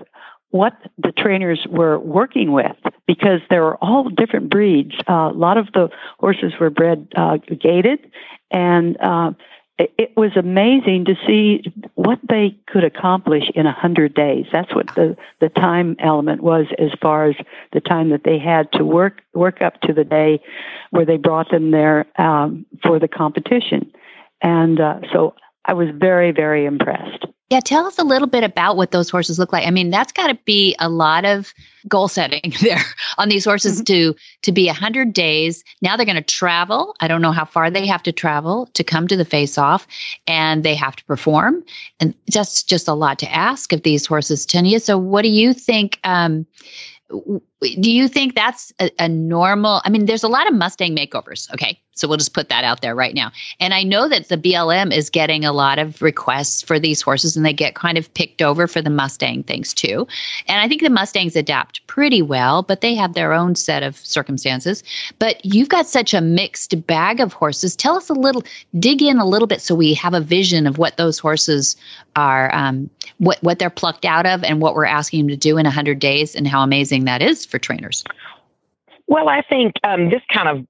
what the trainers were working with because there were all different breeds. Uh, a lot of the horses were bred uh, gaited, and uh, it, it, was amazing to see what they could accomplish in a hundred days. That's what the the time element was, as far as the time that they had to work work up to the day where they brought them there um, for the competition. And uh, so I was very very impressed. Yeah, tell us a little bit about what those horses look like. I mean, that's got to be a lot of goal setting [LAUGHS] there on these horses mm-hmm. to to be 100 days. Now they're going to travel. I don't know how far they have to travel to come to the face off and they have to perform. And that's just a lot to ask of these horses, Tinia. So what do you think um, do you think that's a, a, normal i mean there's a lot of mustang makeovers okay? So we'll just put that out there right now. And i know that the blm is getting a lot of requests for these horses and they get kind of picked over for the mustang things too. And i think the mustangs adapt pretty well but they have their own set of circumstances. But you've got such a mixed bag of horses. Tell us a little dig in a little bit so we have a vision of what those horses are um, what what they're plucked out of and what we're asking them to do in 100 days and how amazing that is for trainers? Well, I think um, this kind of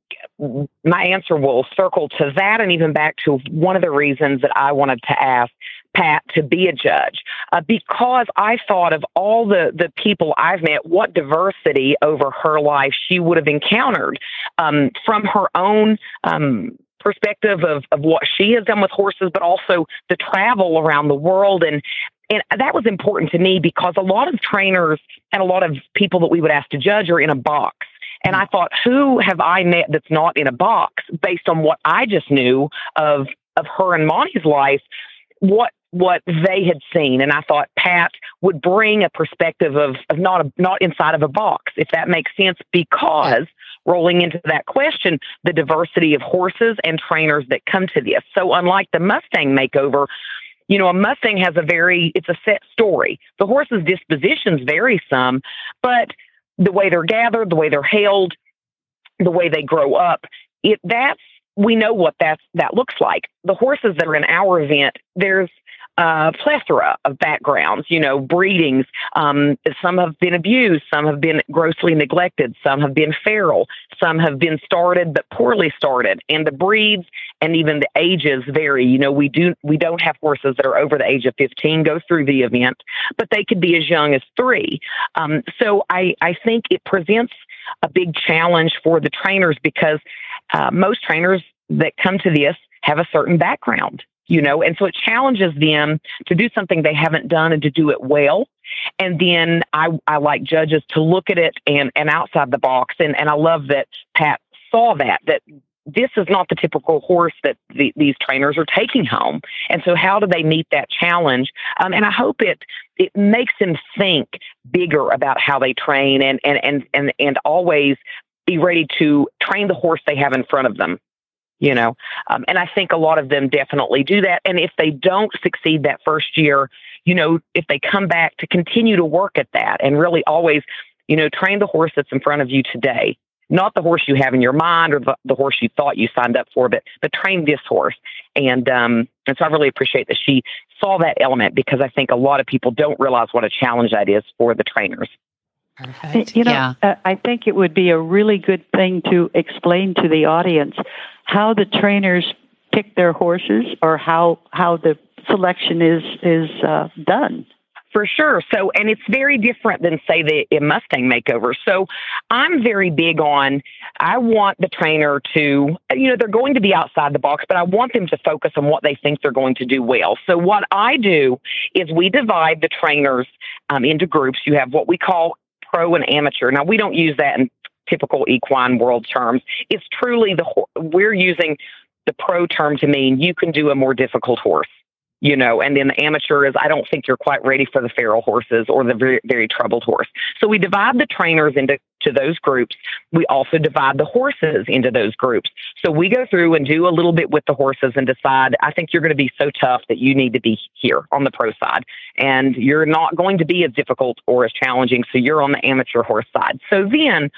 my answer will circle to that and even back to one of the reasons that I wanted to ask Pat to be a judge uh, because I thought of all the, the people I've met, what diversity over her life she would have encountered um, from her own. Um, perspective of, of what she has done with horses, but also the travel around the world and and that was important to me because a lot of trainers and a lot of people that we would ask to judge are in a box. And mm-hmm. I thought, who have I met that's not in a box based on what I just knew of of her and Monty's life? What what they had seen, and I thought Pat would bring a perspective of, of not a, not inside of a box, if that makes sense. Because rolling into that question, the diversity of horses and trainers that come to this. So unlike the Mustang makeover, you know, a Mustang has a very, it's a set story. The horse's dispositions vary some, but the way they're gathered, the way they're held, the way they grow up, it that's we know what that's that looks like. The horses that are in our event, there's a plethora of backgrounds, you know, breedings. Um, some have been abused, some have been grossly neglected, some have been feral, some have been started but poorly started, and the breeds and even the ages vary. You know, we do we don't have horses that are over the age of 15 go through the event, but they could be as young as three. Um, so I I think it presents a big challenge for the trainers because uh, most trainers that come to this have a certain background you know, and so it challenges them to do something they haven't done and to do it well. And then I, I like judges to look at it and, and outside the box. And, and I love that Pat saw that, that this is not the typical horse that the, these trainers are taking home. And so how do they meet that challenge? Um, and I hope it, it makes them think bigger about how they train and, and, and, and, and always be ready to train the horse they have in front of them you know um, and i think a lot of them definitely do that and if they don't succeed that first year you know if they come back to continue to work at that and really always you know train the horse that's in front of you today not the horse you have in your mind or the, the horse you thought you signed up for but but train this horse and um and so i really appreciate that she saw that element because i think a lot of people don't realize what a challenge that is for the trainers Perfect. You know, yeah. uh, I think it would be a really good thing to explain to the audience how the trainers pick their horses or how how the selection is is uh, done. For sure. So, and it's very different than, say, the Mustang makeover. So, I'm very big on, I want the trainer to, you know, they're going to be outside the box, but I want them to focus on what they think they're going to do well. So, what I do is we divide the trainers um, into groups. You have what we call pro and amateur. Now, we don't use that in typical equine world terms. It's truly the, we're using the pro term to mean you can do a more difficult horse you know, and then the amateur is, I don't think you're quite ready for the feral horses or the very, very troubled horse. So we divide the trainers into to those groups. We also divide the horses into those groups. So we go through and do a little bit with the horses and decide, I think you're going to be so tough that you need to be here on the pro side. And you're not going to be as difficult or as challenging. So you're on the amateur horse side. So then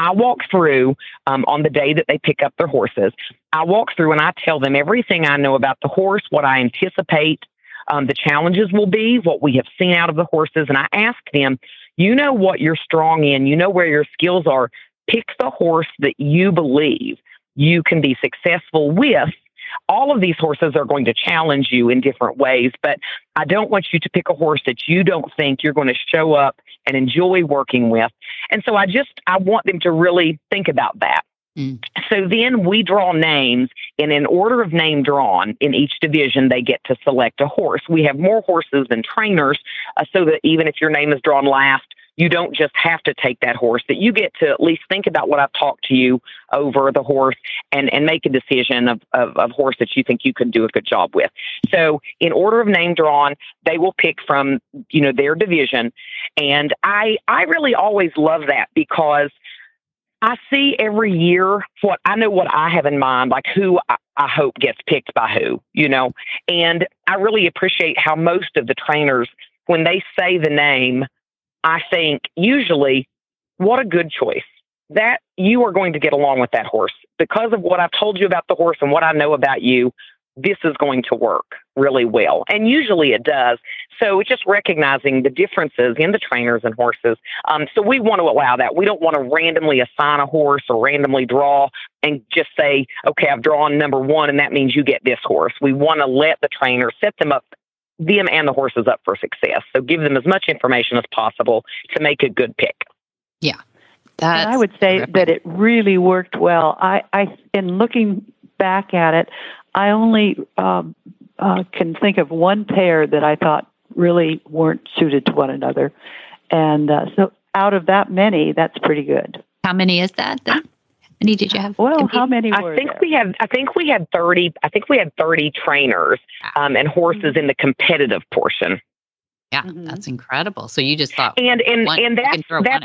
I walk through um, on the day that they pick up their horses. I walk through and I tell them everything I know about the horse, what I anticipate um, the challenges will be, what we have seen out of the horses. And I ask them, you know what you're strong in, you know where your skills are. Pick the horse that you believe you can be successful with all of these horses are going to challenge you in different ways, but I don't want you to pick a horse that you don't think you're going to show up and enjoy working with. And so I just, I want them to really think about that. Mm. So then we draw names, and in order of name drawn in each division, they get to select a horse. We have more horses than trainers, uh, so that even if your name is drawn last, you don't just have to take that horse, that you get to at least think about what I've talked to you over the horse and, and make a decision of, of, of horse that you think you can do a good job with. So in order of name drawn, they will pick from, you know, their division. And I, I really always love that because I see every year what I know what I have in mind, like who I, I, hope gets picked by who, you know, and I really appreciate how most of the trainers, when they say the name, I think usually, what a good choice. That you are going to get along with that horse because of what I've told you about the horse and what I know about you. This is going to work really well. And usually it does. So it's just recognizing the differences in the trainers and horses. Um, so we want to allow that. We don't want to randomly assign a horse or randomly draw and just say, okay, I've drawn number one and that means you get this horse. We want to let the trainer set them up them and the horses up for success. So give them as much information as possible to make a good pick. Yeah. That's and I would say terrific. that it really worked well. I, I, in looking back at it, I only um, uh, can think of one pair that I thought really weren't suited to one another, and uh, so out of that many, that's pretty good. How many is that? Then? Many did you have? Well, how many? I think there? we had. I think we had thirty. I think we had thirty trainers um, and horses mm-hmm. in the competitive portion. Yeah, mm-hmm. that's incredible. So you just thought, and and one, and that's that's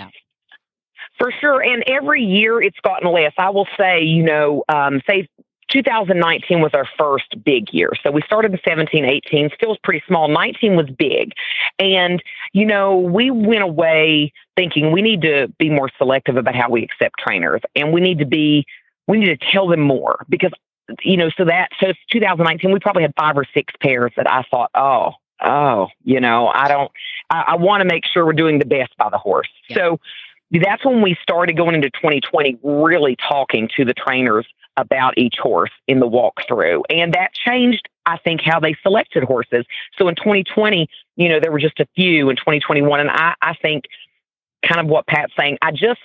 for sure. And every year it's gotten less. I will say, you know, um, say 2019 was our first big year. So we started in 17, 18, still was pretty small. 19 was big. And, you know, we went away thinking we need to be more selective about how we accept trainers and we need to be, we need to tell them more because, you know, so that, so 2019, we probably had five or six pairs that I thought, oh, oh, you know, I don't, I, I want to make sure we're doing the best by the horse. Yeah. So that's when we started going into 2020, really talking to the trainers about each horse in the walkthrough. And that changed, I think, how they selected horses. So in 2020, you know, there were just a few in 2021. And I, I think kind of what Pat's saying, I just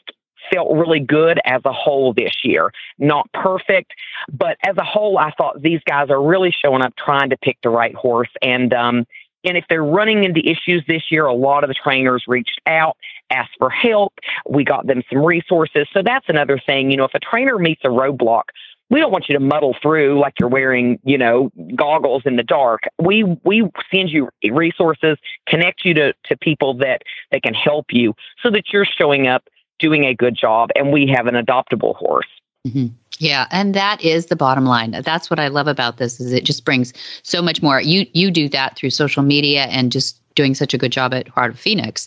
felt really good as a whole this year. Not perfect, but as a whole, I thought these guys are really showing up trying to pick the right horse. And, um, and if they're running into issues this year, a lot of the trainers reached out, asked for help. We got them some resources. So that's another thing. You know, if a trainer meets a roadblock, we don't want you to muddle through like you're wearing, you know, goggles in the dark. We we send you resources, connect you to, to people that, that can help you so that you're showing up doing a good job and we have an adoptable horse. Mm-hmm. Yeah, and that is the bottom line. That's what I love about this is it just brings so much more. You you do that through social media and just doing such a good job at Heart of Phoenix.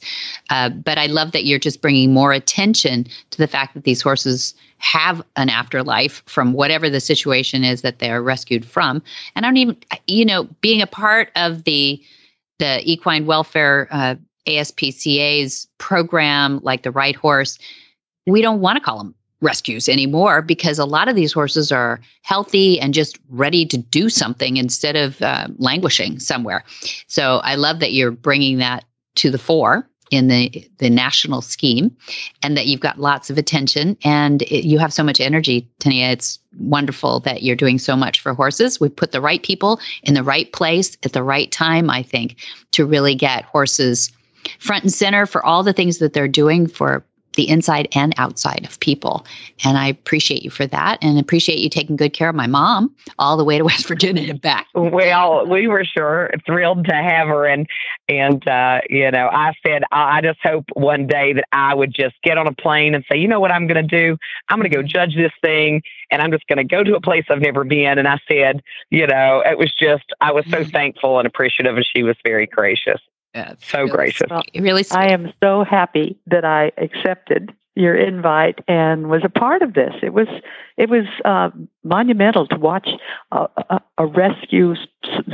Uh, but I love that you're just bringing more attention to the fact that these horses have an afterlife from whatever the situation is that they're rescued from. And I don't even, you know, being a part of the the equine welfare uh, ASPCA's program, like the Right Horse, we don't want to call them rescues anymore because a lot of these horses are healthy and just ready to do something instead of uh, languishing somewhere. So I love that you're bringing that to the fore in the the national scheme and that you've got lots of attention and it, you have so much energy Tinia it's wonderful that you're doing so much for horses we put the right people in the right place at the right time i think to really get horses front and center for all the things that they're doing for the inside and outside of people. And I appreciate you for that and appreciate you taking good care of my mom all the way to West Virginia and back. Well, we were sure thrilled to have her. And, and, uh, you know, I said, I just hope one day that I would just get on a plane and say, you know what I'm going to do? I'm going to go judge this thing and I'm just going to go to a place I've never been. And I said, you know, it was just, I was so mm-hmm. thankful and appreciative and she was very gracious. Yeah, so really gracious. Well, really sweet. I am so happy that I accepted your invite and was a part of this. It was it was uh, monumental to watch a, a, a rescue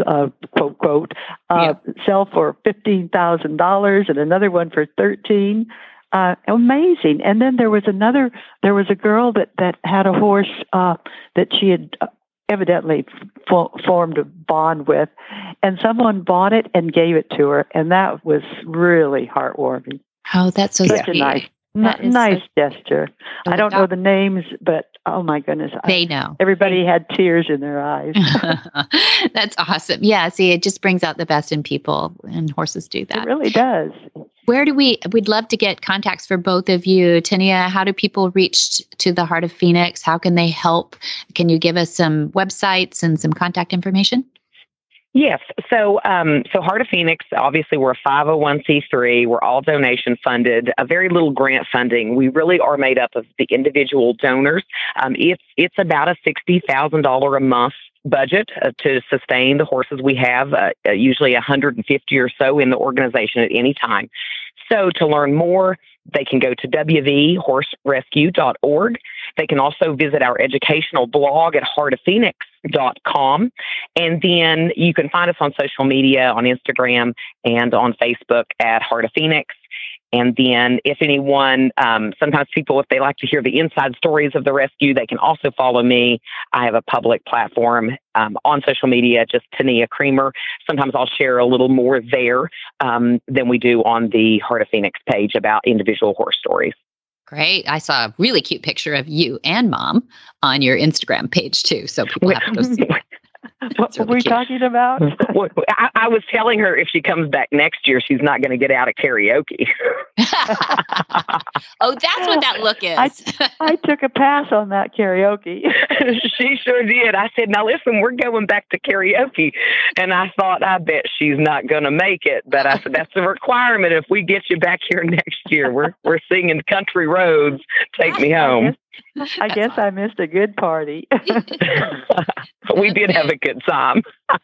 uh, quote quote uh, yeah. sell for fifteen thousand dollars and another one for thirteen. Uh, amazing. And then there was another. There was a girl that that had a horse uh, that she had uh, evidently fo- formed a bond with, and someone bought it and gave it to her, and that was really heartwarming. Oh, that's so Such sweet. a nice, n- nice so gesture. I don't know the names, but oh my goodness, they know. Everybody had tears in their eyes. [LAUGHS] That's awesome. Yeah, see, it just brings out the best in people, and horses do that. It really does. Where do we? We'd love to get contacts for both of you, Tinia. How do people reach to the Heart of Phoenix? How can they help? Can you give us some websites and some contact information? Yes. So, um, so Heart of Phoenix, obviously, we're a 501c3. We're all donation funded, a very little grant funding. We really are made up of the individual donors. Um, it's, it's about a $60,000 a month budget uh, to sustain the horses we have, uh, uh usually 150 or so in the organization at any time. So to learn more, they can go to wvhorserescue.org. They can also visit our educational blog at heartofphoenix.com. And then you can find us on social media on Instagram and on Facebook at Heart of Phoenix. And then, if anyone, um, sometimes people, if they like to hear the inside stories of the rescue, they can also follow me. I have a public platform um, on social media, just Tinia Creamer. Sometimes I'll share a little more there um, than we do on the Heart of Phoenix page about individual horse stories. Great. I saw a really cute picture of you and mom on your Instagram page too. So people have to go [LAUGHS] see what were we talking about? [LAUGHS] [LAUGHS] I, I, was telling her if she comes back next year, she's not going to get out of karaoke. [LAUGHS] oh, that's what that look is. I, I took a pass on that karaoke. she sure did. I said, "Now listen, we're going back to karaoke," and I thought, "I bet she's not going to make it." But I said, "That's a requirement. If we get you back here next year, we're we're singing country roads. Take me home." I guess I missed a good party. [LAUGHS] we did have a good time. [LAUGHS]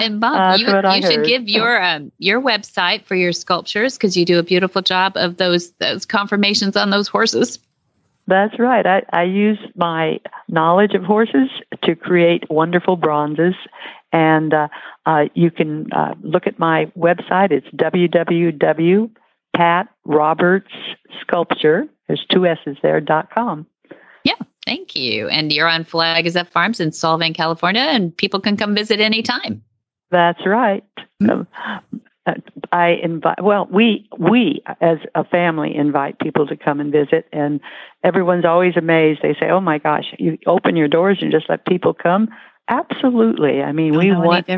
And Bob, you, you should give your um, your website for your sculptures because you do a beautiful job of those those conformations on those horses. That's right. I, I use my knowledge of horses to create wonderful bronzes. And uh, uh, you can uh, look at my website. It's www.patrobertssculpture, there's two S's there, dot com. Thank you. And you're on Flag is Up Farms in Solvang, California, and people can come visit anytime. That's right. Mm-hmm. I invite. Well, we we as a family invite people to come and visit, and everyone's always amazed. They say, "Oh my gosh, you open your doors and just let people come." Absolutely. I mean, we want.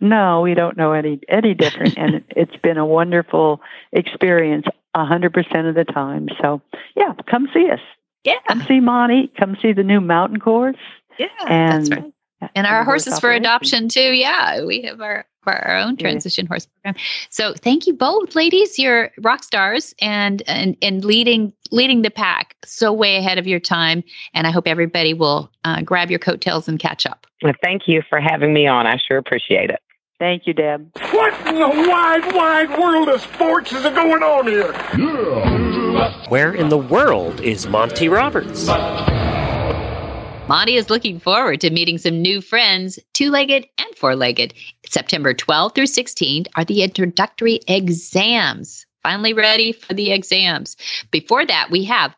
No, we don't know any any different, and [LAUGHS] it's been a wonderful experience a hundred percent of the time. So, yeah, come see us. Yeah. Come see Monty. Come see the new mountain course. Yeah. And, that's right. And our horses for adoption too. Yeah. We have our our own transition yeah. horse program. So thank you both, ladies. You're rock stars and and and leading leading the pack so way ahead of your time. And I hope everybody will uh, grab your coattails and catch up. Well, thank you for having me on. I sure appreciate it. Thank you, Deb. What in the wide, wide world of sports is going on here? Where in the world is Monty Roberts? Monty is looking forward to meeting some new friends, two legged and four legged. September 12th through 16th are the introductory exams. Finally ready for the exams. Before that, we have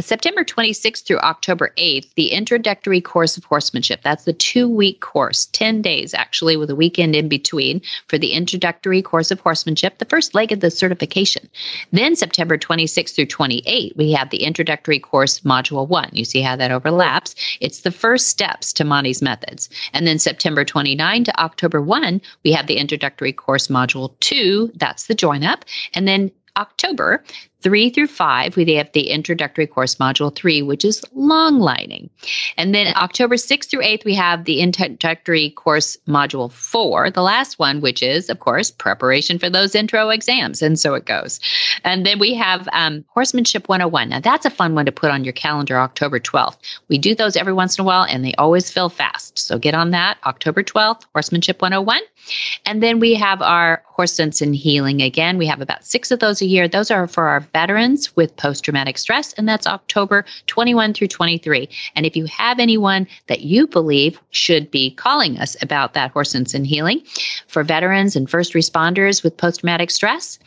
September 26th through October 8th, the introductory course of horsemanship. That's the two week course, 10 days actually, with a weekend in between for the introductory course of horsemanship, the first leg of the certification. Then September 26th through 28th, we have the introductory course, module one. You see how that overlaps? It's the first steps to Monty's methods. And then September 29 to October 1, we have the introductory course, module two. That's the join up. And then October, three through five, we have the introductory course module three, which is long lining. And then October 6th through 8th, we have the introductory course module four, the last one, which is, of course, preparation for those intro exams. And so it goes. And then we have um, Horsemanship 101. Now, that's a fun one to put on your calendar, October 12th. We do those every once in a while, and they always fill fast. So get on that, October 12th, Horsemanship 101. And then we have our Horse Sense and Healing again. We have about six of those a year. Those are for our veterans with post traumatic stress, and that's October 21 through 23. And if you have anyone that you believe should be calling us about that Horse Sense and Healing for veterans and first responders with post traumatic stress,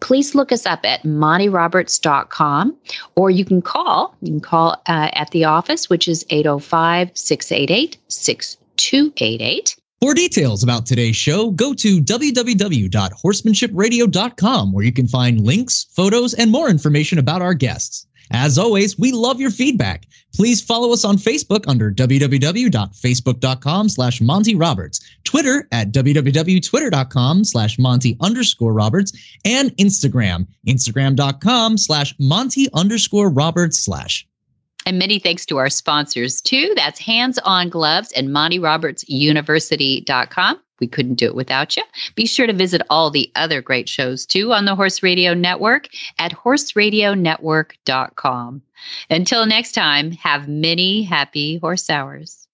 please look us up at montyroberts.com or you can call. You can call uh, at the office, which is 805 688 6288. For details about today's show, go to www.horsemanshipradio.com where you can find links, photos, and more information about our guests. As always, we love your feedback. Please follow us on Facebook under www.facebook.com slash Monty Roberts, Twitter at www.twitter.com slash Monty underscore Roberts, and Instagram, instagram.com slash Monty underscore Roberts slash. And many thanks to our sponsors too. That's Hands On Gloves and MontyRobertsUniversity.com. We couldn't do it without you. Be sure to visit all the other great shows too on the Horse Radio Network at horseradionetwork.com. Until next time, have many happy horse hours.